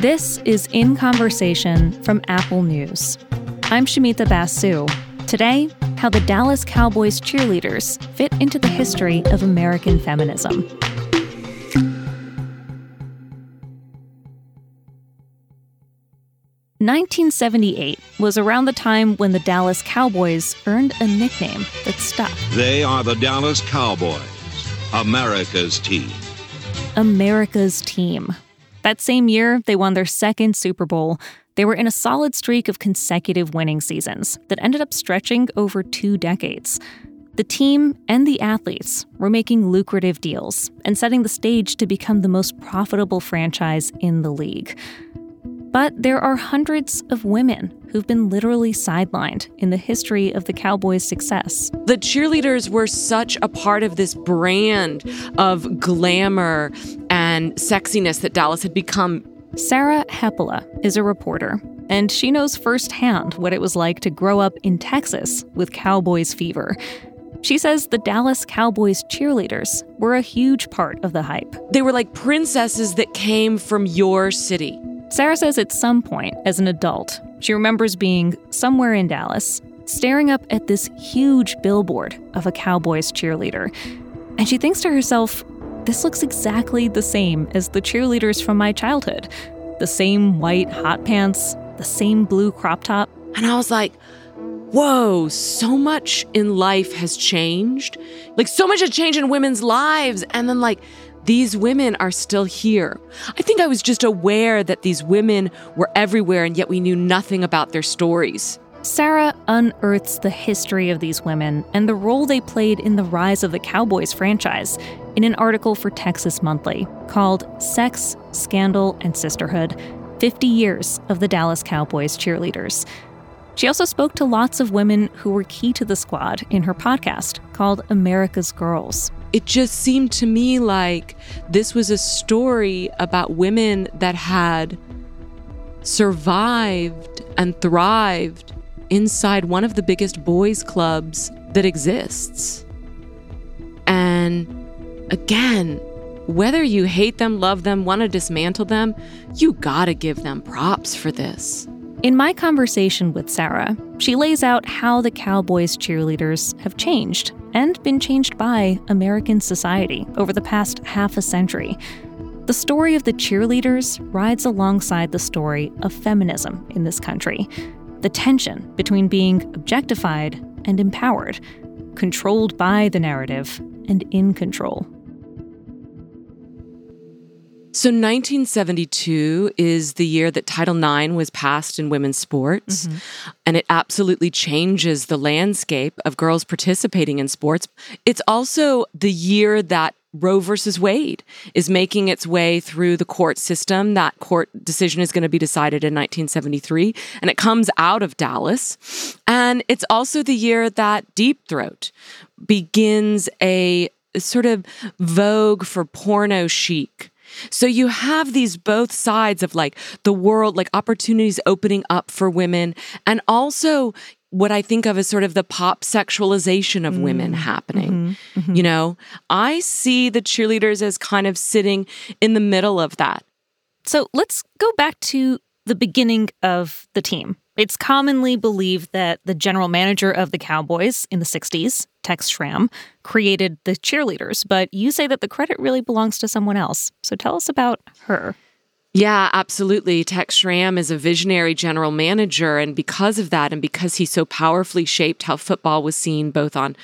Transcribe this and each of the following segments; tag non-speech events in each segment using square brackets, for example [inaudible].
This is In Conversation from Apple News. I'm Shumita Basu. Today, how the Dallas Cowboys cheerleaders fit into the history of American feminism. Nineteen seventy eight was around the time when the Dallas Cowboys earned a nickname that stuck. They are the Dallas Cowboys, America's team. America's team. That same year, they won their second Super Bowl. They were in a solid streak of consecutive winning seasons that ended up stretching over two decades. The team and the athletes were making lucrative deals and setting the stage to become the most profitable franchise in the league. But there are hundreds of women who've been literally sidelined in the history of the Cowboys' success. The cheerleaders were such a part of this brand of glamour and sexiness that Dallas had become. Sarah Hepola is a reporter, and she knows firsthand what it was like to grow up in Texas with Cowboys fever. She says the Dallas Cowboys cheerleaders were a huge part of the hype. They were like princesses that came from your city. Sarah says at some point, as an adult, she remembers being somewhere in Dallas, staring up at this huge billboard of a Cowboys cheerleader. And she thinks to herself, this looks exactly the same as the cheerleaders from my childhood. The same white hot pants, the same blue crop top. And I was like, whoa, so much in life has changed. Like, so much has changed in women's lives. And then, like, these women are still here. I think I was just aware that these women were everywhere and yet we knew nothing about their stories. Sarah unearths the history of these women and the role they played in the rise of the Cowboys franchise in an article for Texas Monthly called Sex, Scandal, and Sisterhood 50 Years of the Dallas Cowboys Cheerleaders. She also spoke to lots of women who were key to the squad in her podcast called America's Girls it just seemed to me like this was a story about women that had survived and thrived inside one of the biggest boys' clubs that exists. And again, whether you hate them, love them, want to dismantle them, you gotta give them props for this. In my conversation with Sarah, she lays out how the Cowboys cheerleaders have changed and been changed by American society over the past half a century. The story of the cheerleaders rides alongside the story of feminism in this country. The tension between being objectified and empowered, controlled by the narrative and in control. So 1972 is the year that Title IX was passed in women's sports, mm-hmm. and it absolutely changes the landscape of girls participating in sports. It's also the year that Roe versus Wade is making its way through the court system. That court decision is going to be decided in 1973, and it comes out of Dallas. And it's also the year that Deep Throat begins a sort of vogue for porno chic so you have these both sides of like the world, like opportunities opening up for women, and also what I think of as sort of the pop sexualization of mm. women happening. Mm-hmm, mm-hmm. You know, I see the cheerleaders as kind of sitting in the middle of that. So let's go back to the beginning of the team. It's commonly believed that the general manager of the Cowboys in the 60s, Tex Schramm, created the cheerleaders, but you say that the credit really belongs to someone else. So tell us about her. Yeah, absolutely. Tex Schramm is a visionary general manager. And because of that, and because he so powerfully shaped how football was seen both on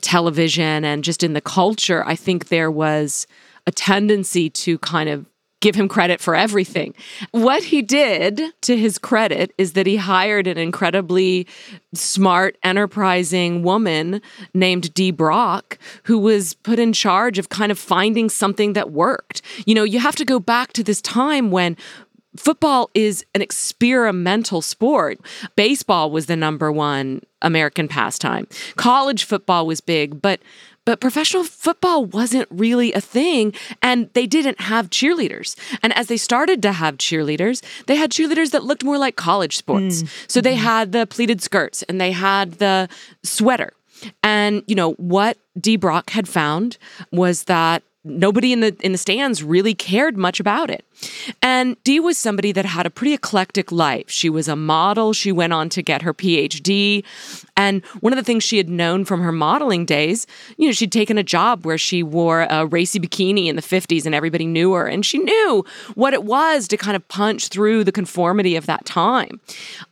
television and just in the culture, I think there was a tendency to kind of give him credit for everything. What he did, to his credit, is that he hired an incredibly smart, enterprising woman named Dee Brock, who was put in charge of kind of finding something that worked. You know, you have to go back to this time when football is an experimental sport. Baseball was the number one American pastime. College football was big, but but professional football wasn't really a thing, and they didn't have cheerleaders. And as they started to have cheerleaders, they had cheerleaders that looked more like college sports. Mm. So they mm-hmm. had the pleated skirts and they had the sweater. And, you know, what Dee Brock had found was that nobody in the in the stands really cared much about it. And Dee was somebody that had a pretty eclectic life. She was a model. She went on to get her PhD. And one of the things she had known from her modeling days, you know, she'd taken a job where she wore a racy bikini in the 50s and everybody knew her. And she knew what it was to kind of punch through the conformity of that time.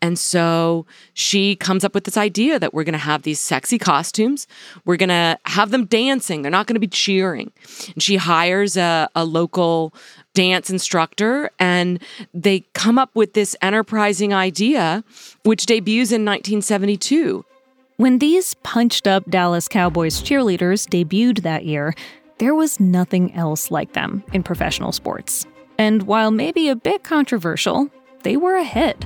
And so she comes up with this idea that we're going to have these sexy costumes. We're going to have them dancing. They're not going to be cheering. And she hires a, a local dance instructor, and they come up with this enterprising idea, which debuts in 1972. When these punched up Dallas Cowboys cheerleaders debuted that year, there was nothing else like them in professional sports. And while maybe a bit controversial, they were a hit.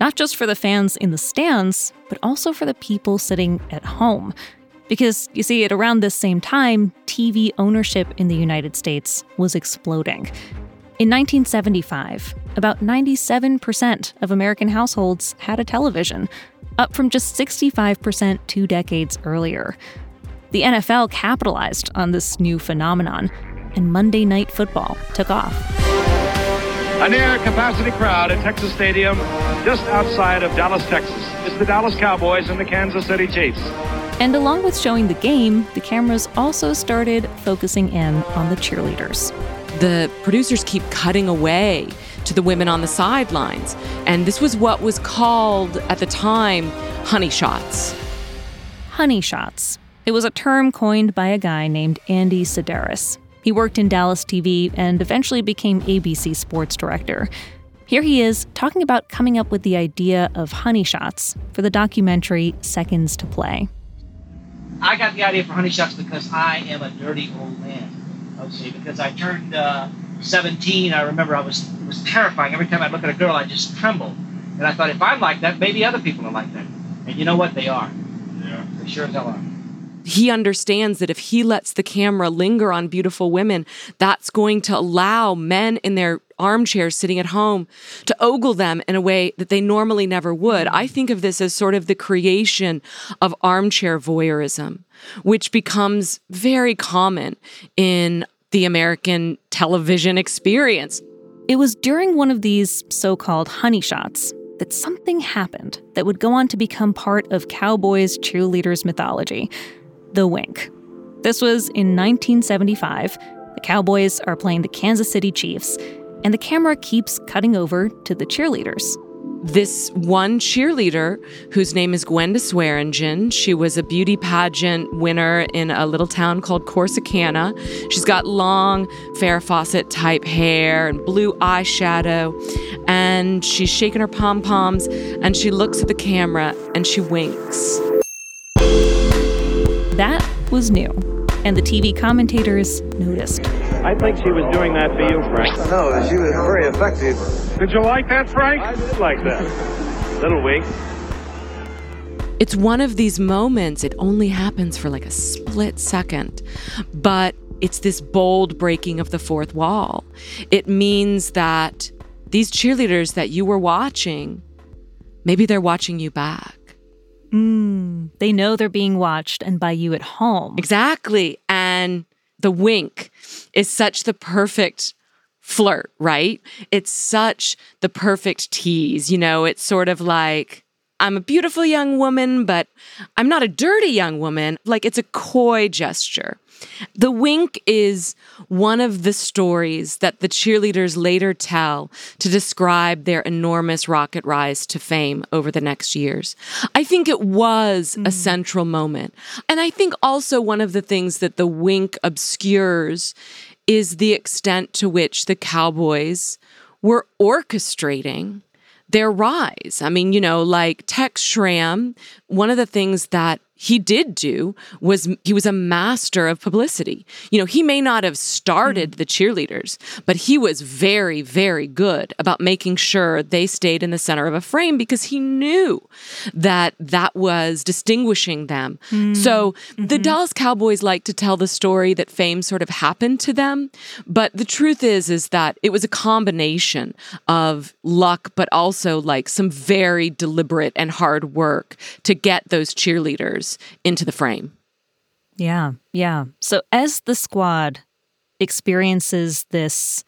Not just for the fans in the stands, but also for the people sitting at home. Because, you see, at around this same time, TV ownership in the United States was exploding. In 1975, about 97% of American households had a television, up from just 65% two decades earlier. The NFL capitalized on this new phenomenon, and Monday Night Football took off. A near capacity crowd at Texas Stadium, just outside of Dallas, Texas, is the Dallas Cowboys and the Kansas City Chiefs. And along with showing the game, the cameras also started focusing in on the cheerleaders. The producers keep cutting away to the women on the sidelines. And this was what was called at the time honey shots. Honey shots. It was a term coined by a guy named Andy Sidaris. He worked in Dallas TV and eventually became ABC sports director. Here he is talking about coming up with the idea of honey shots for the documentary Seconds to Play. I got the idea for honey shots because I am a dirty old man. Okay, because I turned uh, 17. I remember I was it was terrifying. Every time I look at a girl, I just trembled. And I thought, if I'm like that, maybe other people are like that. And you know what? They are. Yeah. They sure as hell are. He understands that if he lets the camera linger on beautiful women, that's going to allow men in their armchairs sitting at home to ogle them in a way that they normally never would. I think of this as sort of the creation of armchair voyeurism, which becomes very common in the American television experience. It was during one of these so called honey shots that something happened that would go on to become part of Cowboys cheerleaders mythology the wink. This was in 1975. The Cowboys are playing the Kansas City Chiefs, and the camera keeps cutting over to the cheerleaders. This one cheerleader, whose name is Gwenda Swearingen, she was a beauty pageant winner in a little town called Corsicana. She's got long Farrah Fawcett type hair and blue eyeshadow, and she's shaking her pom poms, and she looks at the camera and she winks. That was new, and the TV commentators noticed. I think she was doing that for you, Frank. No, she was very effective. Did you like that, Frank? I did like that. Little wink. It's one of these moments, it only happens for like a split second, but it's this bold breaking of the fourth wall. It means that these cheerleaders that you were watching, maybe they're watching you back. Mm, they know they're being watched and by you at home. Exactly. And the wink is such the perfect flirt, right? It's such the perfect tease. You know, it's sort of like, I'm a beautiful young woman, but I'm not a dirty young woman. Like it's a coy gesture. The wink is one of the stories that the cheerleaders later tell to describe their enormous rocket rise to fame over the next years. I think it was mm. a central moment. And I think also one of the things that the wink obscures is the extent to which the Cowboys were orchestrating their rise. I mean, you know, like Tex Schramm, one of the things that he did do was he was a master of publicity. You know, he may not have started the cheerleaders, but he was very, very good about making sure they stayed in the center of a frame because he knew that that was distinguishing them. Mm. So mm-hmm. the Dallas Cowboys like to tell the story that fame sort of happened to them, but the truth is is that it was a combination of luck, but also like some very deliberate and hard work to get those cheerleaders into the frame. Yeah, yeah. So as the squad experiences this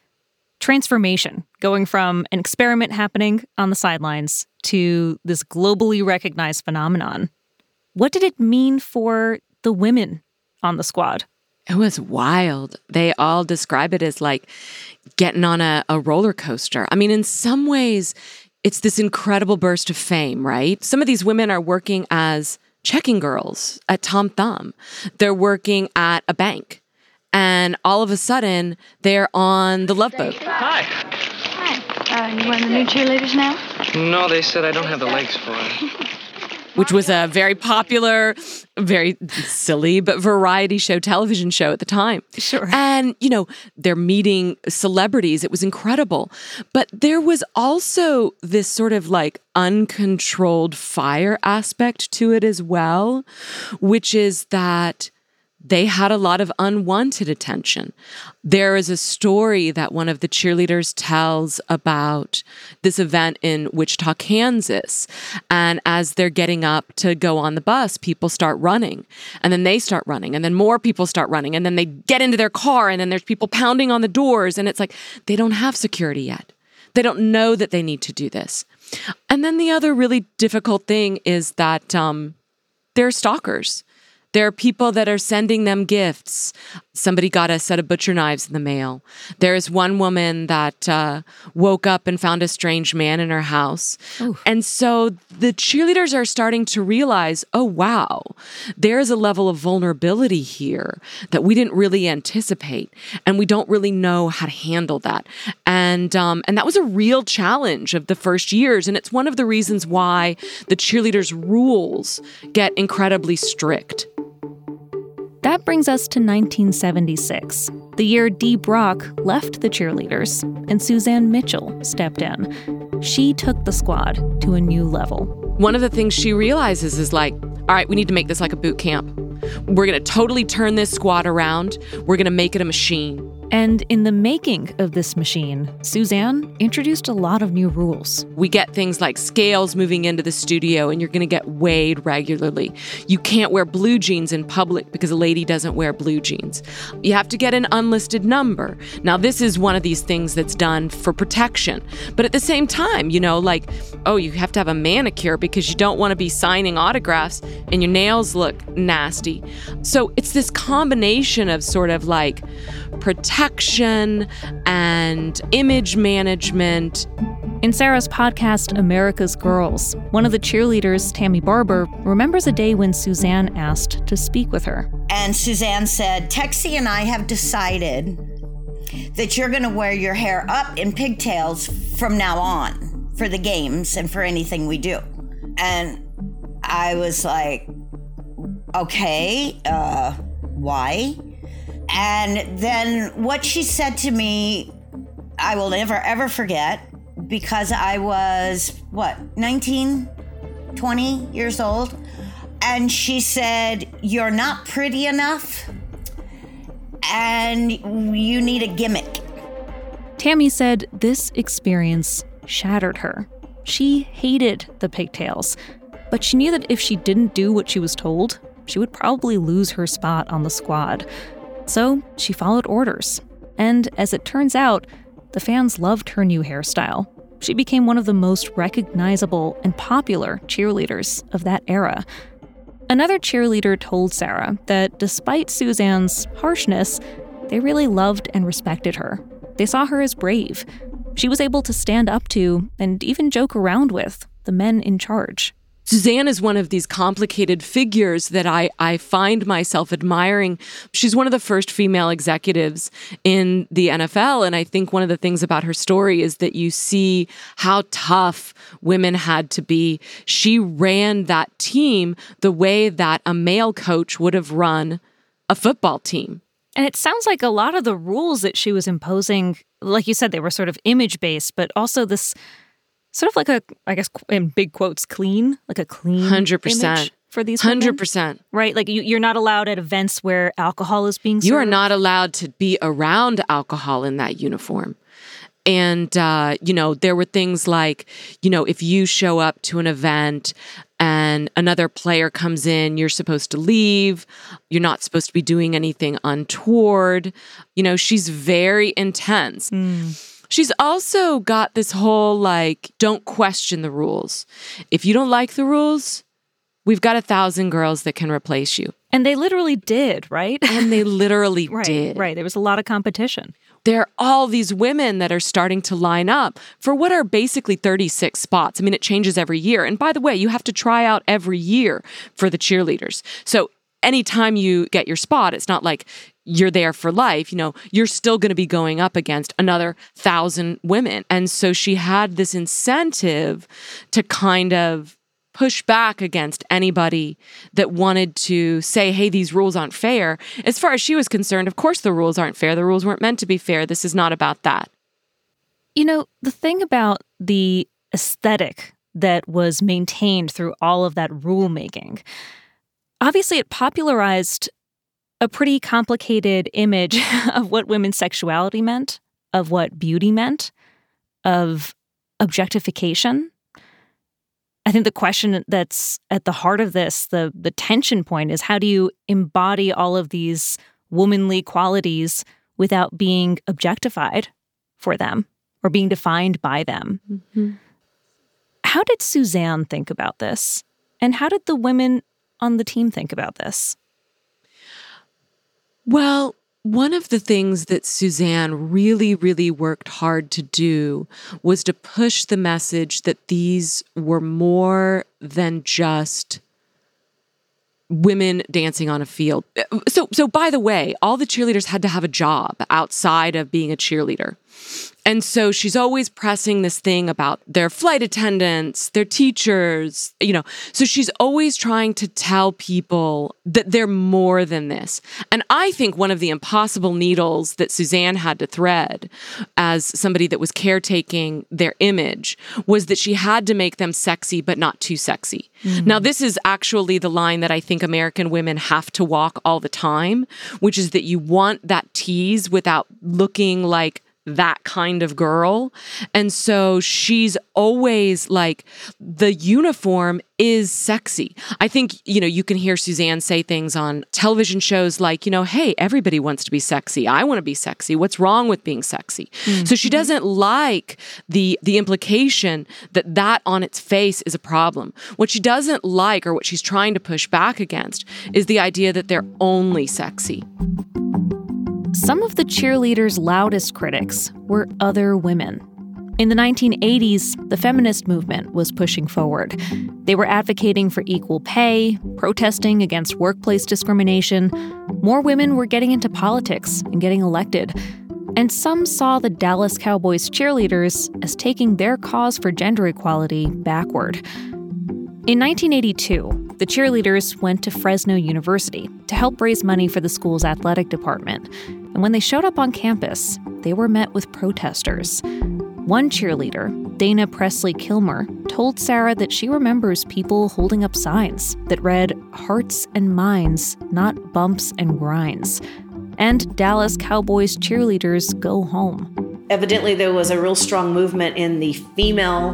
transformation going from an experiment happening on the sidelines to this globally recognized phenomenon. What did it mean for the women on the squad? It was wild. They all describe it as like getting on a, a roller coaster. I mean, in some ways, it's this incredible burst of fame, right? Some of these women are working as checking girls at Tom Thumb, they're working at a bank. And all of a sudden, they're on the love boat. Hi. Hi. Uh, you one of the new cheerleaders now? No, they said I don't have the legs for it. [laughs] which was a very popular, very silly, but variety show, television show at the time. Sure. And, you know, they're meeting celebrities. It was incredible. But there was also this sort of like uncontrolled fire aspect to it as well, which is that they had a lot of unwanted attention. There is a story that one of the cheerleaders tells about this event in Wichita, Kansas. And as they're getting up to go on the bus, people start running. And then they start running. And then more people start running. And then they get into their car. And then there's people pounding on the doors. And it's like they don't have security yet. They don't know that they need to do this. And then the other really difficult thing is that um, they're stalkers there are people that are sending them gifts. Somebody got a set of butcher knives in the mail. There is one woman that uh, woke up and found a strange man in her house. Ooh. And so the cheerleaders are starting to realize oh, wow, there is a level of vulnerability here that we didn't really anticipate. And we don't really know how to handle that. And, um, and that was a real challenge of the first years. And it's one of the reasons why the cheerleaders' rules get incredibly strict. That brings us to 1976, the year Dee Brock left the cheerleaders and Suzanne Mitchell stepped in. She took the squad to a new level. One of the things she realizes is like, all right, we need to make this like a boot camp. We're going to totally turn this squad around. We're going to make it a machine. And in the making of this machine, Suzanne introduced a lot of new rules. We get things like scales moving into the studio, and you're going to get weighed regularly. You can't wear blue jeans in public because a lady doesn't wear blue jeans. You have to get an unlisted number. Now, this is one of these things that's done for protection. But at the same time, you know, like, oh, you have to have a manicure because you don't want to be signing autographs and your nails look nasty. So it's this combination of sort of like, protection and image management. In Sarah's podcast, America's Girls, one of the cheerleaders, Tammy Barber, remembers a day when Suzanne asked to speak with her. And Suzanne said, Texie and I have decided that you're going to wear your hair up in pigtails from now on for the games and for anything we do. And I was like, okay, uh, why? And then what she said to me, I will never ever forget because I was, what, 19, 20 years old. And she said, You're not pretty enough and you need a gimmick. Tammy said this experience shattered her. She hated the pigtails, but she knew that if she didn't do what she was told, she would probably lose her spot on the squad. So she followed orders. And as it turns out, the fans loved her new hairstyle. She became one of the most recognizable and popular cheerleaders of that era. Another cheerleader told Sarah that despite Suzanne's harshness, they really loved and respected her. They saw her as brave. She was able to stand up to and even joke around with the men in charge. Suzanne is one of these complicated figures that I, I find myself admiring. She's one of the first female executives in the NFL. And I think one of the things about her story is that you see how tough women had to be. She ran that team the way that a male coach would have run a football team. And it sounds like a lot of the rules that she was imposing, like you said, they were sort of image based, but also this sort of like a, I guess, in big quotes, clean, like a clean, hundred percent for these hundred percent, right? Like you, you're not allowed at events where alcohol is being. Served. You are not allowed to be around alcohol in that uniform. And, uh, you know, there were things like, you know, if you show up to an event and another player comes in, you're supposed to leave. You're not supposed to be doing anything untoward. You know, she's very intense. She's also got this whole like, don't question the rules. If you don't like the rules, we've got a thousand girls that can replace you. And they literally did, right? And they [laughs] literally right, did. right. There was a lot of competition. There are all these women that are starting to line up for what are basically 36 spots. I mean, it changes every year. And by the way, you have to try out every year for the cheerleaders. So anytime you get your spot, it's not like you're there for life. You know, you're still going to be going up against another thousand women. And so she had this incentive to kind of push back against anybody that wanted to say, hey, these rules aren't fair. As far as she was concerned, of course the rules aren't fair. The rules weren't meant to be fair. This is not about that. You know, the thing about the aesthetic that was maintained through all of that rulemaking, obviously it popularized a pretty complicated image [laughs] of what women's sexuality meant, of what beauty meant, of objectification. I think the question that's at the heart of this, the the tension point is how do you embody all of these womanly qualities without being objectified for them or being defined by them? Mm-hmm. How did Suzanne think about this? And how did the women on the team think about this? Well, one of the things that Suzanne really, really worked hard to do was to push the message that these were more than just women dancing on a field. So so by the way, all the cheerleaders had to have a job outside of being a cheerleader. And so she's always pressing this thing about their flight attendants, their teachers, you know. So she's always trying to tell people that they're more than this. And I think one of the impossible needles that Suzanne had to thread as somebody that was caretaking their image was that she had to make them sexy, but not too sexy. Mm-hmm. Now, this is actually the line that I think American women have to walk all the time, which is that you want that tease without looking like that kind of girl. And so she's always like, the uniform is sexy. I think, you know, you can hear Suzanne say things on television shows like, you know, hey, everybody wants to be sexy. I want to be sexy. What's wrong with being sexy? So she mm-hmm. doesn't like the the implication that that on its face is a problem. What she doesn't like or what she's trying to push back against is the idea that they're only sexy. Some of the cheerleaders' loudest critics were other women. In the 1980s, the feminist movement was pushing forward. They were advocating for equal pay, protesting against workplace discrimination. More women were getting into politics and getting elected. And some saw the Dallas Cowboys cheerleaders as taking their cause for gender equality backward. In 1982, the cheerleaders went to Fresno University to help raise money for the school's athletic department. And when they showed up on campus, they were met with protesters. One cheerleader, Dana Presley Kilmer, told Sarah that she remembers people holding up signs that read Hearts and Minds, not Bumps and Grinds. And Dallas Cowboys cheerleaders go home. Evidently, there was a real strong movement in the female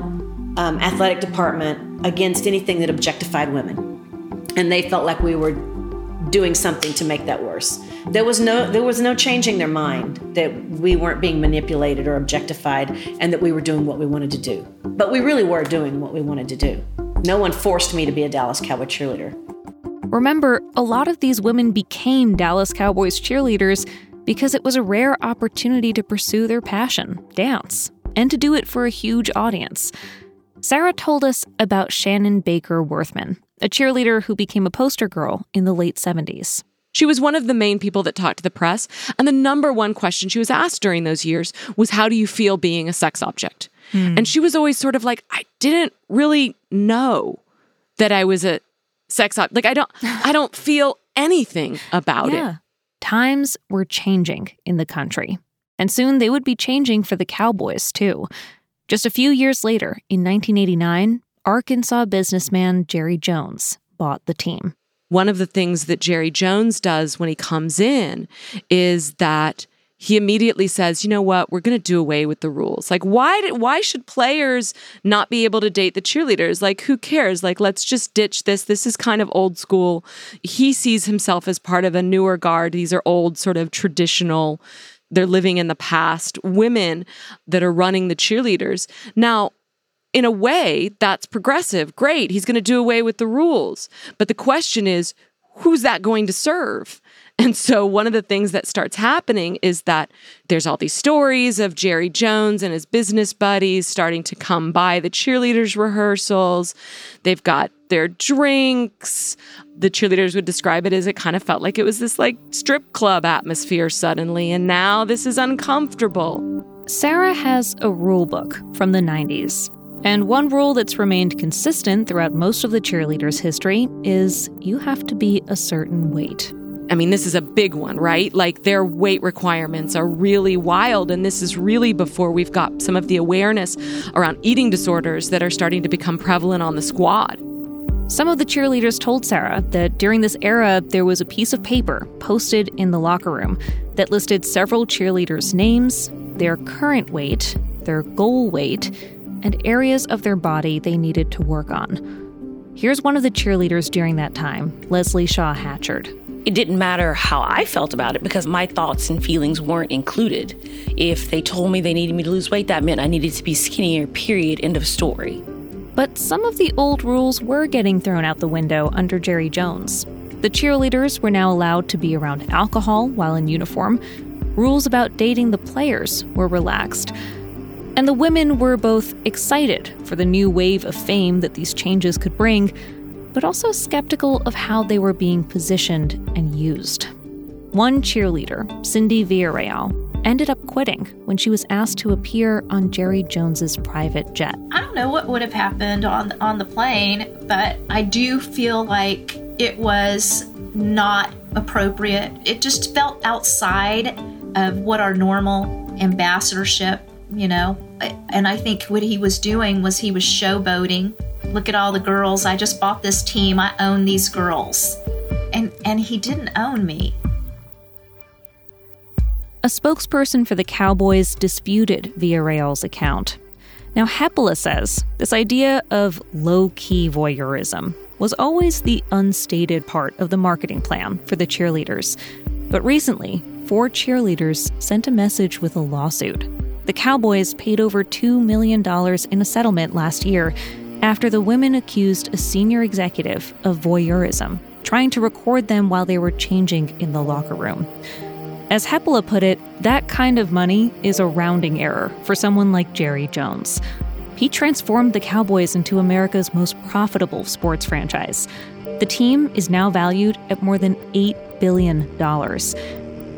um, athletic department against anything that objectified women. And they felt like we were doing something to make that worse. There was no there was no changing their mind that we weren't being manipulated or objectified and that we were doing what we wanted to do. But we really were doing what we wanted to do. No one forced me to be a Dallas Cowboy cheerleader. Remember, a lot of these women became Dallas Cowboys cheerleaders because it was a rare opportunity to pursue their passion, dance, and to do it for a huge audience. Sarah told us about Shannon Baker Worthman, a cheerleader who became a poster girl in the late 70s. She was one of the main people that talked to the press, and the number one question she was asked during those years was how do you feel being a sex object? Hmm. And she was always sort of like I didn't really know that I was a sex object. Like I don't [laughs] I don't feel anything about yeah. it. Times were changing in the country, and soon they would be changing for the Cowboys, too. Just a few years later, in 1989, Arkansas businessman Jerry Jones bought the team. One of the things that Jerry Jones does when he comes in is that he immediately says, "You know what? We're going to do away with the rules. Like why did, why should players not be able to date the cheerleaders? Like who cares? Like let's just ditch this. This is kind of old school." He sees himself as part of a newer guard. These are old sort of traditional they're living in the past women that are running the cheerleaders. Now, in a way, that's progressive. Great. He's going to do away with the rules. But the question is, who's that going to serve? [laughs] And so, one of the things that starts happening is that there's all these stories of Jerry Jones and his business buddies starting to come by the cheerleaders' rehearsals. They've got their drinks. The cheerleaders would describe it as it kind of felt like it was this like strip club atmosphere suddenly. And now this is uncomfortable. Sarah has a rule book from the 90s. And one rule that's remained consistent throughout most of the cheerleaders' history is you have to be a certain weight. I mean, this is a big one, right? Like their weight requirements are really wild. And this is really before we've got some of the awareness around eating disorders that are starting to become prevalent on the squad. Some of the cheerleaders told Sarah that during this era, there was a piece of paper posted in the locker room that listed several cheerleaders' names, their current weight, their goal weight, and areas of their body they needed to work on. Here's one of the cheerleaders during that time, Leslie Shaw Hatchard it didn't matter how I felt about it because my thoughts and feelings weren't included. If they told me they needed me to lose weight, that meant I needed to be skinnier, period, end of story. But some of the old rules were getting thrown out the window under Jerry Jones. The cheerleaders were now allowed to be around alcohol while in uniform. Rules about dating the players were relaxed. And the women were both excited for the new wave of fame that these changes could bring but also skeptical of how they were being positioned and used. One cheerleader, Cindy Villarreal, ended up quitting when she was asked to appear on Jerry Jones's private jet. I don't know what would have happened on on the plane, but I do feel like it was not appropriate. It just felt outside of what our normal ambassadorship, you know. And I think what he was doing was he was showboating Look at all the girls. I just bought this team. I own these girls. And and he didn't own me. A spokesperson for the Cowboys disputed Villarreal's account. Now, Hepola says this idea of low key voyeurism was always the unstated part of the marketing plan for the cheerleaders. But recently, four cheerleaders sent a message with a lawsuit. The Cowboys paid over $2 million in a settlement last year after the women accused a senior executive of voyeurism, trying to record them while they were changing in the locker room. As Hepola put it, that kind of money is a rounding error for someone like Jerry Jones. He transformed the Cowboys into America's most profitable sports franchise. The team is now valued at more than $8 billion.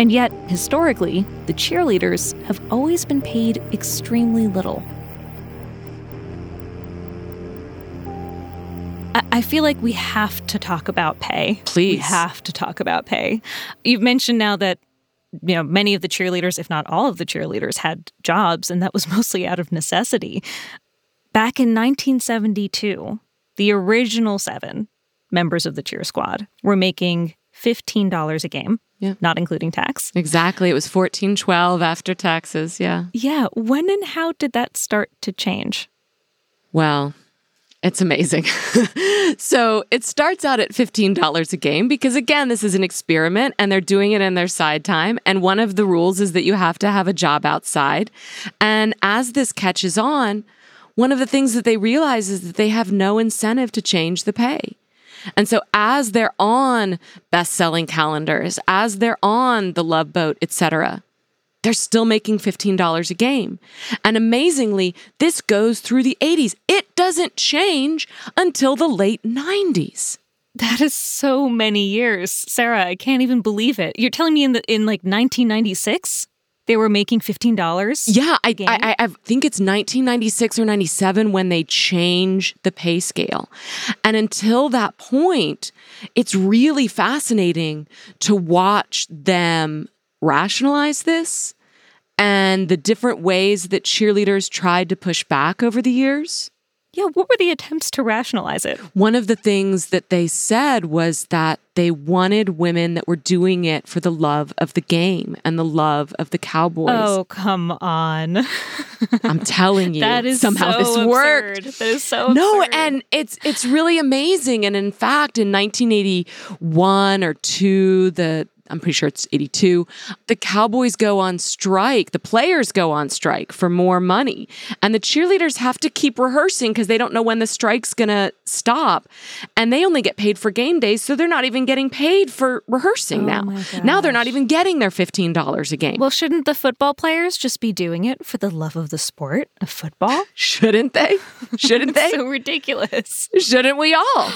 And yet, historically, the cheerleaders have always been paid extremely little. I feel like we have to talk about pay. Please. We have to talk about pay. You've mentioned now that you know many of the cheerleaders if not all of the cheerleaders had jobs and that was [laughs] mostly out of necessity. Back in 1972, the original 7 members of the cheer squad were making $15 a game. Yeah. Not including tax. Exactly. It was 1412 after taxes. Yeah. Yeah. When and how did that start to change? Well, it's amazing. [laughs] so it starts out at $15 a game because, again, this is an experiment and they're doing it in their side time. And one of the rules is that you have to have a job outside. And as this catches on, one of the things that they realize is that they have no incentive to change the pay. And so as they're on best-selling calendars, as they're on the Love Boat, etc., they're still making $15 a game. And amazingly, this goes through the 80s. It doesn't change until the late 90s. That is so many years. Sarah, I can't even believe it. You're telling me in the in like 1996 they were making $15? Yeah, I, I, I think it's 1996 or 97 when they change the pay scale. And until that point, it's really fascinating to watch them rationalize this and the different ways that cheerleaders tried to push back over the years. Yeah, what were the attempts to rationalize it? One of the things that they said was that they wanted women that were doing it for the love of the game and the love of the Cowboys. Oh, come on. [laughs] I'm telling you. that is somehow so this absurd. worked. That is so No, absurd. and it's it's really amazing. And in fact, in 1981 or two, the I'm pretty sure it's 82. The Cowboys go on strike. The players go on strike for more money. And the cheerleaders have to keep rehearsing because they don't know when the strike's going to stop. And they only get paid for game days. So they're not even getting paid for rehearsing Oh now. Now they're not even getting their $15 a game. Well, shouldn't the football players just be doing it for the love of the sport of football? [laughs] Shouldn't they? [laughs] Shouldn't they? so ridiculous. Shouldn't we all?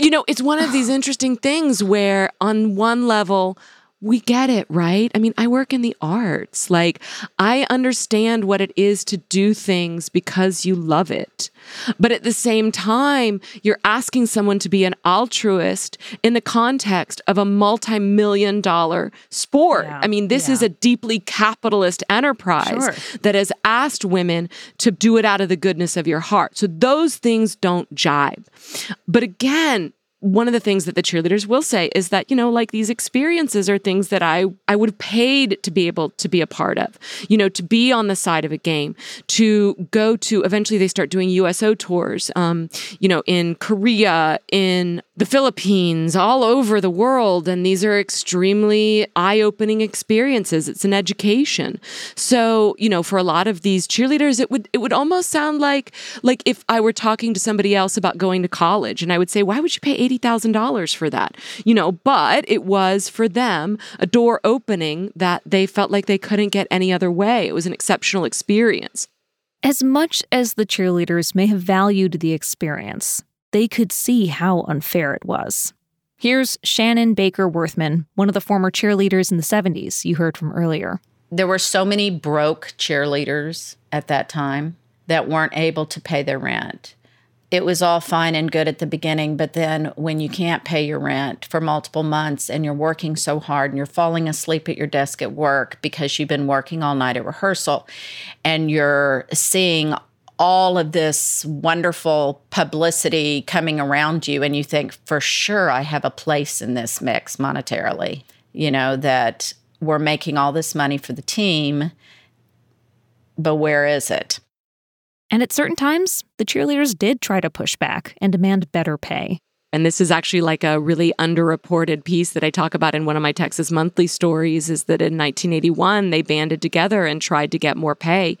You know, it's one of these interesting things where, on one level, we get it, right? I mean, I work in the arts. Like, I understand what it is to do things because you love it. But at the same time, you're asking someone to be an altruist in the context of a multi million dollar sport. Yeah, I mean, this is a deeply capitalist enterprise Sure. that has asked women to do it out of the goodness of your heart. So those things don't jibe. But again, one of the things that the cheerleaders will say is that you know like these experiences are things that i i would have paid to be able to be a part of. You know to be on the side of a game to go to eventually they start doing uso tours um, you know in korea in the philippines all over the world and these are extremely eye-opening experiences. It's an education. So you know for a lot of these cheerleaders it would it would almost sound like like if i were talking to somebody else about going to college and i would say why would you pay $80000 for that? You know but it was for them a door opening that they felt like they couldn't get any other way. It was an exceptional experience. As much as the cheerleaders may have valued the experience, they could see how unfair it was. Here's Shannon Baker Worthman, one of the former cheerleaders in the 70s you heard from earlier. There were so many broke cheerleaders at that time that weren't able to pay their rent. It was all fine and good at the beginning, but then when you can't pay your rent for multiple months and you're working so hard and you're falling asleep at your desk at work because you've been working all night at rehearsal and you're seeing all of this wonderful publicity coming around you, and you think, for sure, I have a place in this mix monetarily, you know, that we're making all this money for the team, but where is it? And at certain times, the cheerleaders did try to push back and demand better pay. And this is actually like a really underreported piece that I talk about in one of my Texas Monthly stories is that in 1981 they banded together and tried to get more pay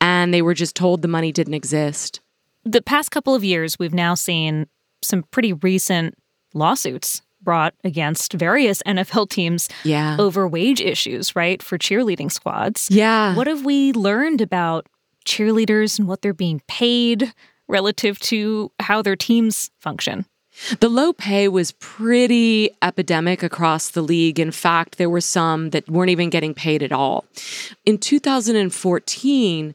and they were just told the money didn't exist. The past couple of years, we've now seen some pretty recent lawsuits brought against various [laughs] NFL teams Yeah. over wage issues, right, for cheerleading squads. Yeah. What have we learned about cheerleaders and what they're being paid relative to how their teams function? The low pay was pretty epidemic across the league. In fact, there were some that weren't even getting paid at all. In 2014,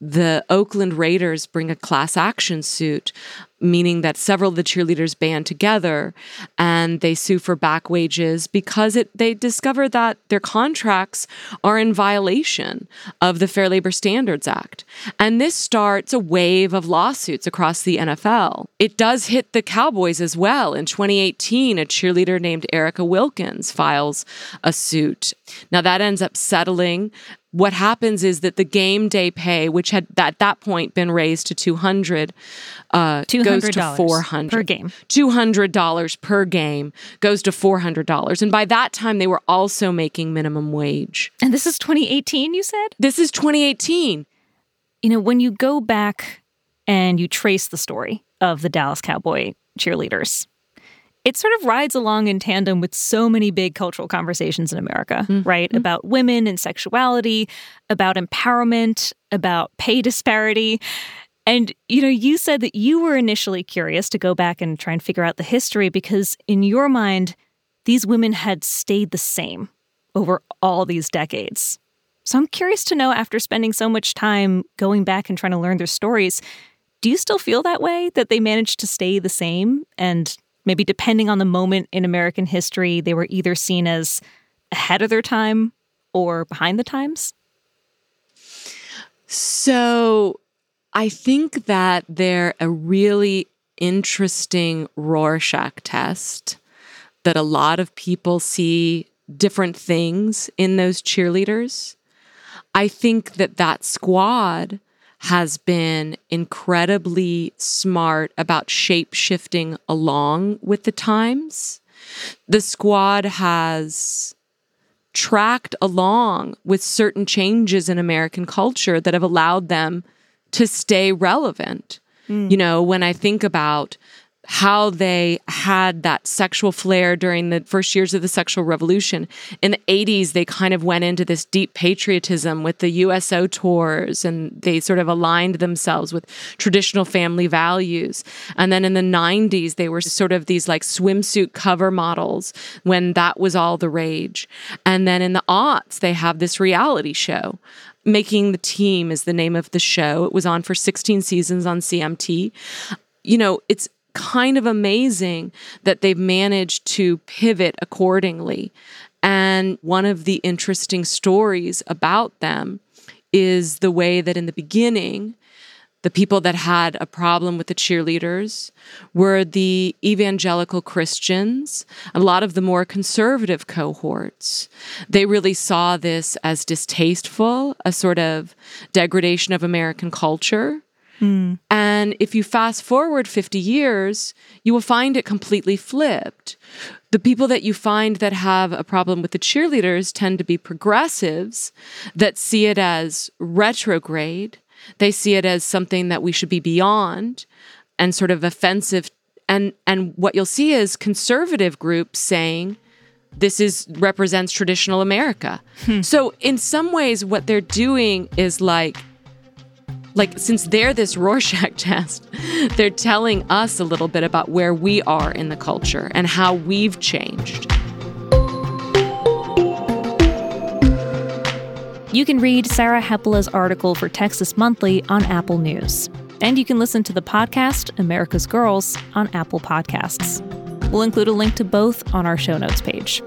the Oakland Raiders bring a class action suit, meaning that several of the cheerleaders band together and they sue for back wages because it they discover that their contracts are in violation of the Fair Labor Standards Act. And this starts a wave of lawsuits across the NFL. It does hit the Cowboys as well. In 2018, a cheerleader named Erica Wilkins files a suit. Now that ends up settling what happens is that the game day pay, which had at that point been raised to 200, uh, goes to $200 400 per game. $200 per game goes to $400. And by that time, they were also making minimum wage. And this is 2018, you said? This is 2018. You know, when you go back and you trace the story of the Dallas Cowboy cheerleaders, it sort of rides along in tandem with so many big cultural conversations in America, mm-hmm. right? About women and sexuality, about empowerment, about pay disparity. And, you know, you said that you were initially curious to go back and try and figure out the history because, in your mind, these women had stayed the same over all these decades. So I'm curious to know, after spending so much time going back and trying to learn their stories, do you still feel that way that they managed to stay the same? And maybe depending on the moment in American history, they were either seen as ahead of their time or behind the times? So I think that they're a really interesting Rorschach test that a lot of people see different things in those cheerleaders. I think that that squad has been incredibly smart about shape shifting along with the times. The squad has tracked along with certain changes in American culture that have allowed them to stay relevant. Mm. You know, when I think about how they had that sexual flair during the first years of the sexual revolution. In the 80s, they kind of went into this deep patriotism with the USO tours and they sort of aligned themselves with traditional family values. And then in the 90s, they were sort of these like swimsuit cover models when that was all the rage. And then in the aughts, they have this reality show. Making the Team is the name of the show. It was on for 16 seasons on CMT. You know, it's kind of amazing that they've managed to pivot accordingly. And one of the interesting stories about them is the way that in the beginning, the people that had a problem with the cheerleaders were the evangelical Christians, a lot of the more conservative cohorts. They really saw this as distasteful, a sort of degradation of American culture. Mm. And if you fast forward 50 years, you will find it completely flipped. The people that you find that have a problem with the cheerleaders tend to be progressives that see it as retrograde. They see it as something that we should be beyond and sort of offensive. And, and what you'll see is conservative groups saying, this is represents traditional America. Hmm. So in some ways what they're doing is like like since they're this Rorschach [laughs] test, they're telling us a little bit about where we are in the culture and how we've changed. You can read Sarah Hepola's article for Texas Monthly on Apple News. And you can listen to the podcast, America's Girls, on Apple Podcasts. We'll include a link to both on our show notes page.